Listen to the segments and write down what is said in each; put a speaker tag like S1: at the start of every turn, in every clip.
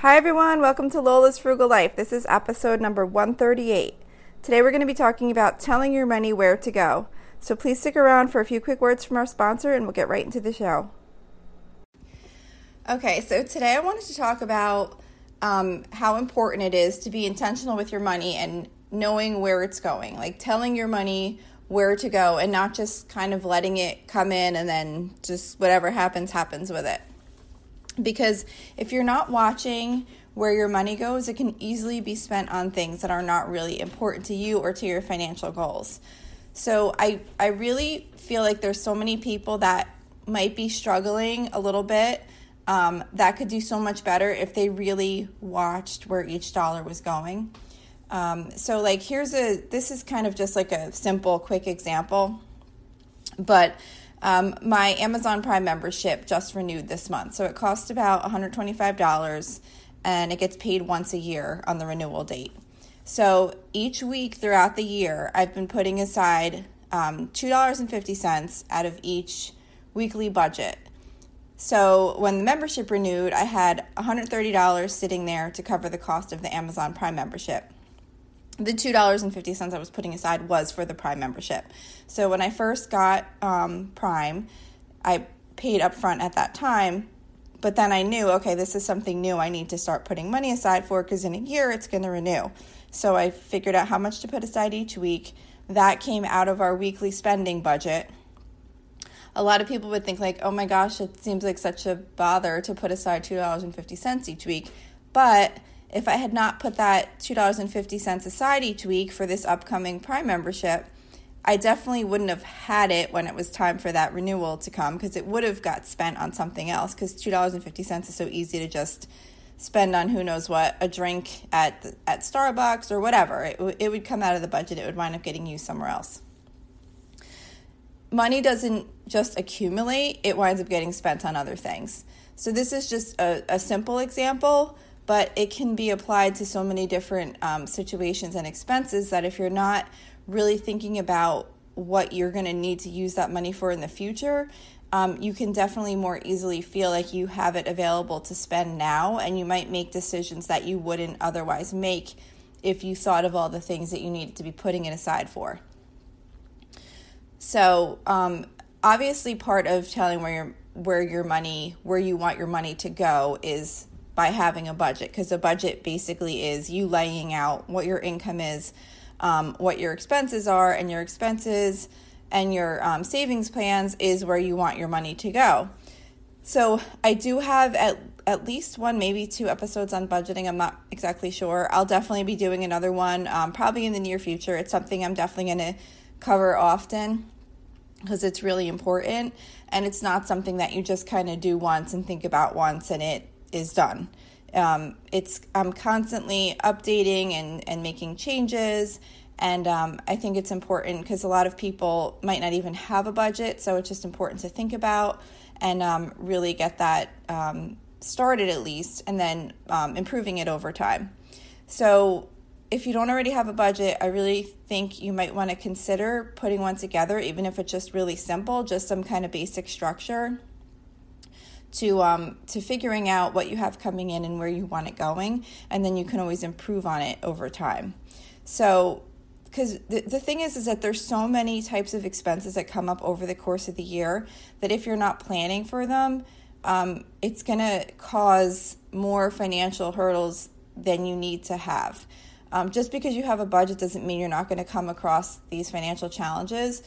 S1: Hi, everyone. Welcome to Lola's Frugal Life. This is episode number 138. Today, we're going to be talking about telling your money where to go. So, please stick around for a few quick words from our sponsor and we'll get right into the show. Okay, so today I wanted to talk about um, how important it is to be intentional with your money and knowing where it's going, like telling your money where to go and not just kind of letting it come in and then just whatever happens, happens with it. Because if you're not watching where your money goes, it can easily be spent on things that are not really important to you or to your financial goals. So I I really feel like there's so many people that might be struggling a little bit um, that could do so much better if they really watched where each dollar was going. Um, so like here's a this is kind of just like a simple quick example, but um, my Amazon Prime membership just renewed this month. So it costs about $125 and it gets paid once a year on the renewal date. So each week throughout the year, I've been putting aside um, $2.50 out of each weekly budget. So when the membership renewed, I had $130 sitting there to cover the cost of the Amazon Prime membership the $2.50 I was putting aside was for the Prime membership. So when I first got um, Prime, I paid up front at that time, but then I knew, okay, this is something new I need to start putting money aside for because in a year it's going to renew. So I figured out how much to put aside each week. That came out of our weekly spending budget. A lot of people would think like, "Oh my gosh, it seems like such a bother to put aside $2.50 each week." But if I had not put that $2.50 aside each week for this upcoming Prime membership, I definitely wouldn't have had it when it was time for that renewal to come because it would have got spent on something else because $2.50 is so easy to just spend on who knows what a drink at at Starbucks or whatever. It, it would come out of the budget. It would wind up getting used somewhere else. Money doesn't just accumulate. It winds up getting spent on other things. So this is just a, a simple example but it can be applied to so many different um, situations and expenses that if you're not really thinking about what you're going to need to use that money for in the future, um, you can definitely more easily feel like you have it available to spend now, and you might make decisions that you wouldn't otherwise make if you thought of all the things that you needed to be putting it aside for. So, um, obviously, part of telling where your where your money, where you want your money to go, is by having a budget because a budget basically is you laying out what your income is, um, what your expenses are, and your expenses and your um, savings plans is where you want your money to go. So I do have at at least one, maybe two episodes on budgeting. I'm not exactly sure. I'll definitely be doing another one, um, probably in the near future. It's something I'm definitely going to cover often because it's really important and it's not something that you just kind of do once and think about once and it is done. Um, it's I'm constantly updating and, and making changes, and um, I think it's important because a lot of people might not even have a budget, so it's just important to think about and um, really get that um, started at least, and then um, improving it over time. So if you don't already have a budget, I really think you might want to consider putting one together, even if it's just really simple, just some kind of basic structure to um, to figuring out what you have coming in and where you want it going, and then you can always improve on it over time. So, because the, the thing is, is that there's so many types of expenses that come up over the course of the year that if you're not planning for them, um, it's going to cause more financial hurdles than you need to have. Um, just because you have a budget doesn't mean you're not going to come across these financial challenges.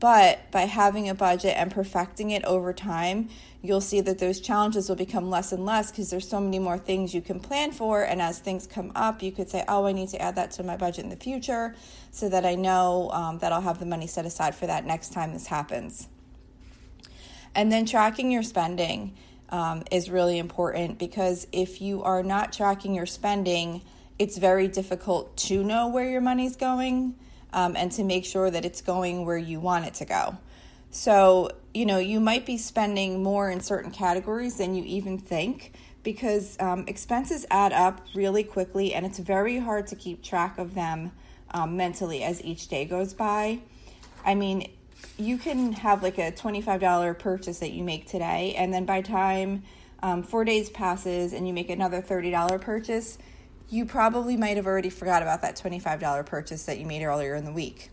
S1: But by having a budget and perfecting it over time, you'll see that those challenges will become less and less because there's so many more things you can plan for. And as things come up, you could say, oh, I need to add that to my budget in the future so that I know um, that I'll have the money set aside for that next time this happens. And then tracking your spending um, is really important because if you are not tracking your spending, it's very difficult to know where your money's going um, and to make sure that it's going where you want it to go. So, you know, you might be spending more in certain categories than you even think because um, expenses add up really quickly and it's very hard to keep track of them um, mentally as each day goes by. I mean, you can have like a $25 purchase that you make today, and then by time um, four days passes and you make another $30 purchase, you probably might have already forgot about that $25 purchase that you made earlier in the week.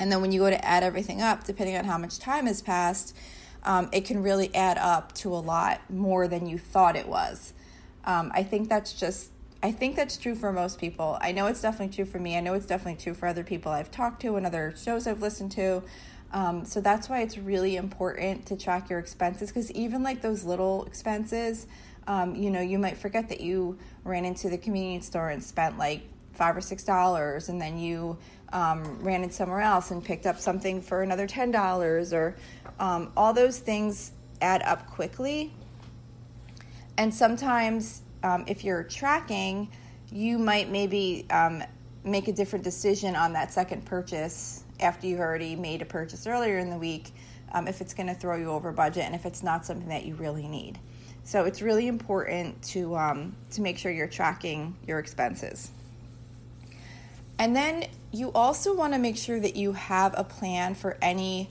S1: And then when you go to add everything up, depending on how much time has passed, um, it can really add up to a lot more than you thought it was. Um, I think that's just, I think that's true for most people. I know it's definitely true for me. I know it's definitely true for other people I've talked to and other shows I've listened to. Um, so that's why it's really important to track your expenses because even like those little expenses, um, you know, you might forget that you ran into the convenience store and spent like five or six dollars, and then you um, ran in somewhere else and picked up something for another ten dollars, or um, all those things add up quickly. And sometimes, um, if you're tracking, you might maybe um, make a different decision on that second purchase after you've already made a purchase earlier in the week um, if it's going to throw you over budget and if it's not something that you really need. So it's really important to um, to make sure you're tracking your expenses. And then you also want to make sure that you have a plan for any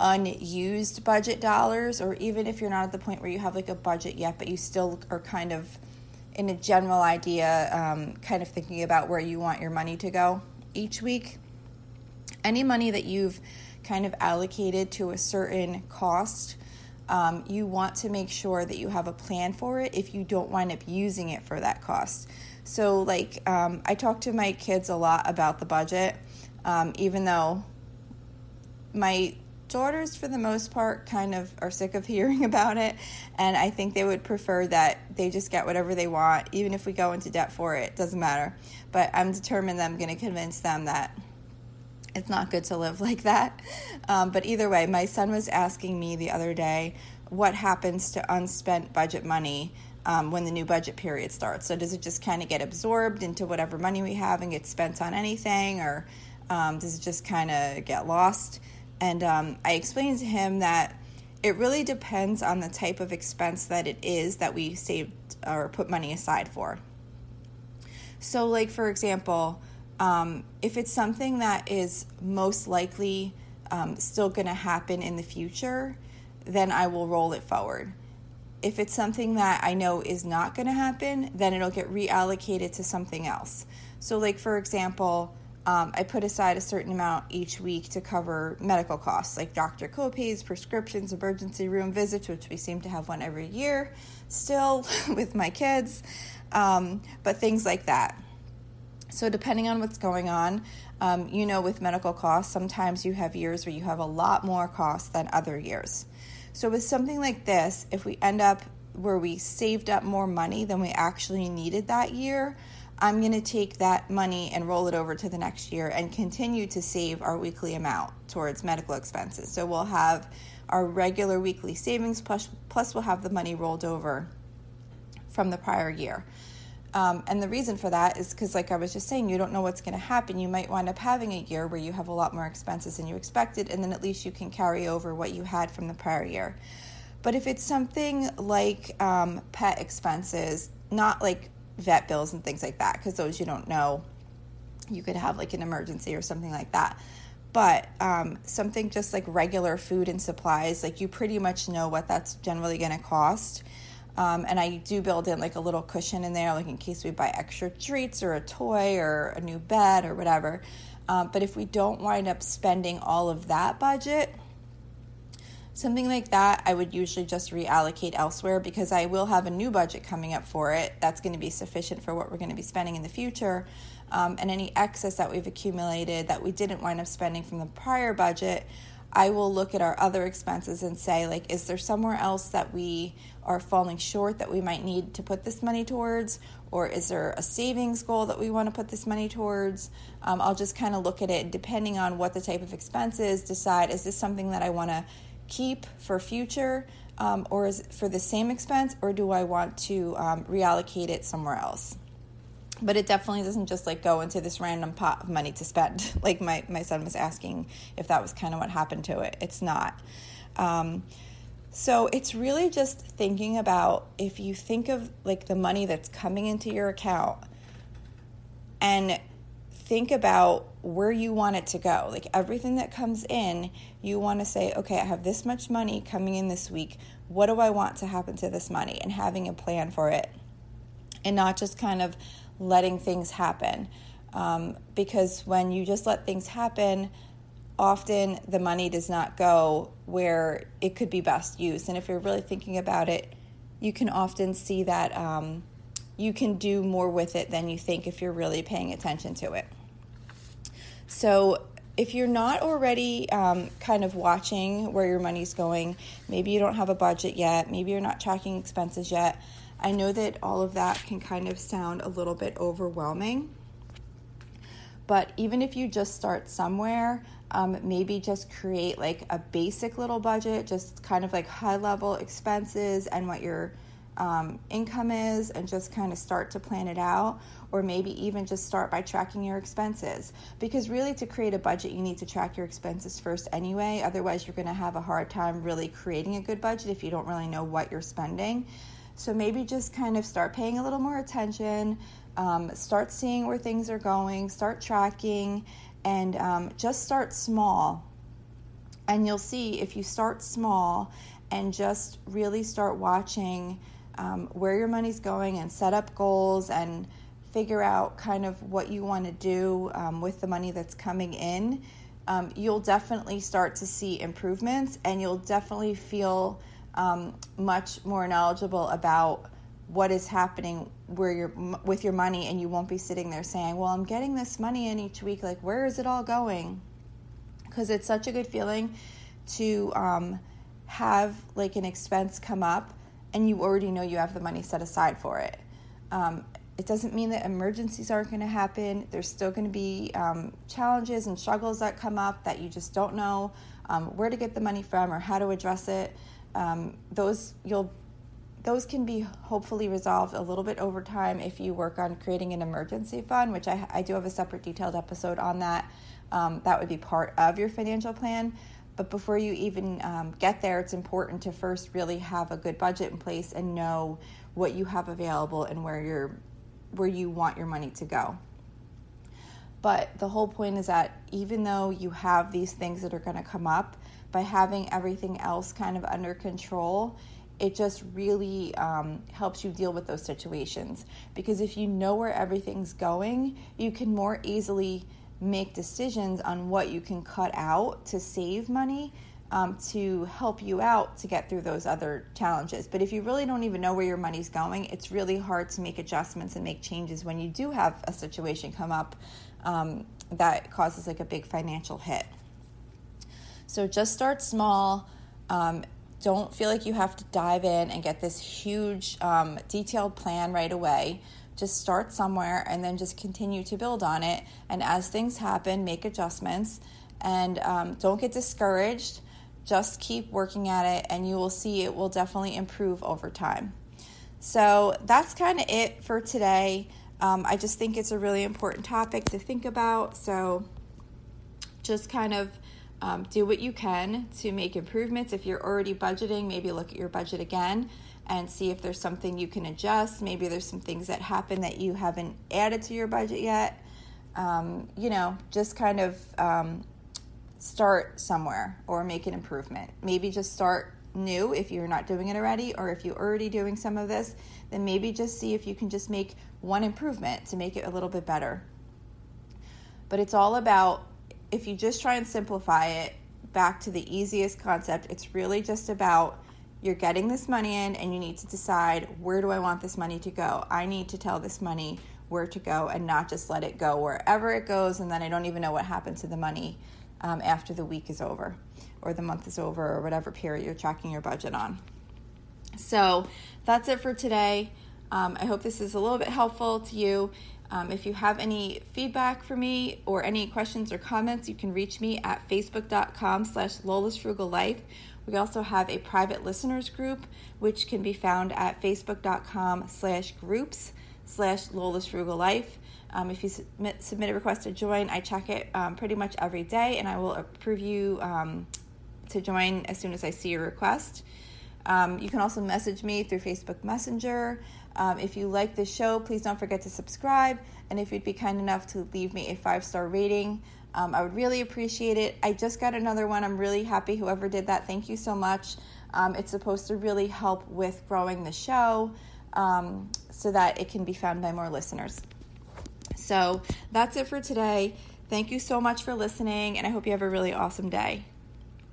S1: unused budget dollars, or even if you're not at the point where you have like a budget yet, but you still are kind of in a general idea, um, kind of thinking about where you want your money to go each week any money that you've kind of allocated to a certain cost, um, you want to make sure that you have a plan for it if you don't wind up using it for that cost. So, like, um, I talk to my kids a lot about the budget, um, even though my daughters, for the most part, kind of are sick of hearing about it. And I think they would prefer that they just get whatever they want, even if we go into debt for it, doesn't matter. But I'm determined that I'm going to convince them that it's not good to live like that. Um, but either way, my son was asking me the other day what happens to unspent budget money um, when the new budget period starts. So, does it just kind of get absorbed into whatever money we have and get spent on anything, or um, does it just kind of get lost? And um, I explained to him that it really depends on the type of expense that it is that we saved or put money aside for. So, like for example, um, if it's something that is most likely um, still going to happen in the future, then I will roll it forward. If it's something that I know is not going to happen, then it'll get reallocated to something else. So, like for example, um, I put aside a certain amount each week to cover medical costs like doctor copays, prescriptions, emergency room visits, which we seem to have one every year still with my kids, um, but things like that. So, depending on what's going on, um, you know, with medical costs, sometimes you have years where you have a lot more costs than other years. So, with something like this, if we end up where we saved up more money than we actually needed that year, I'm going to take that money and roll it over to the next year and continue to save our weekly amount towards medical expenses. So, we'll have our regular weekly savings plus, plus we'll have the money rolled over from the prior year. Um, and the reason for that is because, like I was just saying, you don't know what's going to happen. You might wind up having a year where you have a lot more expenses than you expected, and then at least you can carry over what you had from the prior year. But if it's something like um, pet expenses, not like vet bills and things like that, because those you don't know, you could have like an emergency or something like that. But um, something just like regular food and supplies, like you pretty much know what that's generally going to cost um, and I do build in like a little cushion in there, like in case we buy extra treats or a toy or a new bed or whatever. Um, but if we don't wind up spending all of that budget, something like that, I would usually just reallocate elsewhere because I will have a new budget coming up for it. That's going to be sufficient for what we're going to be spending in the future. Um, and any excess that we've accumulated that we didn't wind up spending from the prior budget, I will look at our other expenses and say, like, is there somewhere else that we are falling short that we might need to put this money towards? Or is there a savings goal that we want to put this money towards? Um, I'll just kind of look at it depending on what the type of expense is, decide is this something that I want to keep for future um, or is it for the same expense, or do I want to um, reallocate it somewhere else? But it definitely doesn't just like go into this random pot of money to spend like my, my son was asking if that was kind of what happened to it it's not um, so it's really just thinking about if you think of like the money that's coming into your account and think about where you want it to go. Like everything that comes in, you want to say, okay, I have this much money coming in this week. What do I want to happen to this money? And having a plan for it. And not just kind of letting things happen. Um, because when you just let things happen, often the money does not go where it could be best used. And if you're really thinking about it, you can often see that um, you can do more with it than you think if you're really paying attention to it. So, if you're not already um, kind of watching where your money's going, maybe you don't have a budget yet, maybe you're not tracking expenses yet, I know that all of that can kind of sound a little bit overwhelming. But even if you just start somewhere, um, maybe just create like a basic little budget, just kind of like high level expenses and what your um, income is, and just kind of start to plan it out. Or maybe even just start by tracking your expenses. Because really, to create a budget, you need to track your expenses first anyway. Otherwise, you're going to have a hard time really creating a good budget if you don't really know what you're spending. So maybe just kind of start paying a little more attention, um, start seeing where things are going, start tracking, and um, just start small. And you'll see if you start small and just really start watching um, where your money's going and set up goals and figure out kind of what you want to do um, with the money that's coming in, um, you'll definitely start to see improvements and you'll definitely feel um, much more knowledgeable about what is happening where you're with your money and you won't be sitting there saying well i'm getting this money in each week. Like where is it all going? Because it's such a good feeling to um, have like an expense come up and you already know you have the money set aside for it. Um, it doesn't mean that emergencies aren't going to happen. There's still going to be um, challenges and struggles that come up that you just don't know um, where to get the money from or how to address it um, those you'll those can be hopefully resolved a little bit over time if you work on creating an emergency fund, which I, I do have a separate detailed episode on that. Um, that would be part of your financial plan. But before you even um, get there, it's important to first really have a good budget in place and know what you have available and where you're where you want your money to go. But the whole point is that even though you have these things that are going to come up, by having everything else kind of under control, it just really um, helps you deal with those situations. Because if you know where everything's going, you can more easily make decisions on what you can cut out to save money um, to help you out to get through those other challenges. But if you really don't even know where your money's going, it's really hard to make adjustments and make changes when you do have a situation come up um, that causes like a big financial hit. So just start small. Um, don't feel like you have to dive in and get this huge um, detailed plan right away. Just start somewhere and then just continue to build on it. And as things happen, make adjustments and um, don't get discouraged. Just keep working at it, and you will see it will definitely improve over time. So that's kind of it for today. Um, I just think it's a really important topic to think about. So just kind of um, do what you can to make improvements. If you're already budgeting, maybe look at your budget again and see if there's something you can adjust. Maybe there's some things that happen that you haven't added to your budget yet. Um, you know, just kind of um, start somewhere or make an improvement. Maybe just start new if you're not doing it already, or if you're already doing some of this, then maybe just see if you can just make one improvement to make it a little bit better. But it's all about if you just try and simplify it back to the easiest concept, it's really just about you're getting this money in and you need to decide where do I want this money to go? I need to tell this money where to go and not just let it go wherever it goes and then I don't even know what happened to the money um, after the week is over or the month is over or whatever period you're tracking your budget on. So that's it for today. Um, I hope this is a little bit helpful to you. Um, if you have any feedback for me or any questions or comments, you can reach me at facebook.com slash Lola's Frugal Life. We also have a private listeners group, which can be found at facebook.com slash groups slash Lola's Frugal Life. Um, if you submit, submit, a request to join, I check it um, pretty much every day and I will approve you um, to join as soon as I see your request. Um, you can also message me through Facebook Messenger. Um, if you like the show, please don't forget to subscribe. And if you'd be kind enough to leave me a five star rating, um, I would really appreciate it. I just got another one. I'm really happy whoever did that. Thank you so much. Um, it's supposed to really help with growing the show um, so that it can be found by more listeners. So that's it for today. Thank you so much for listening, and I hope you have a really awesome day.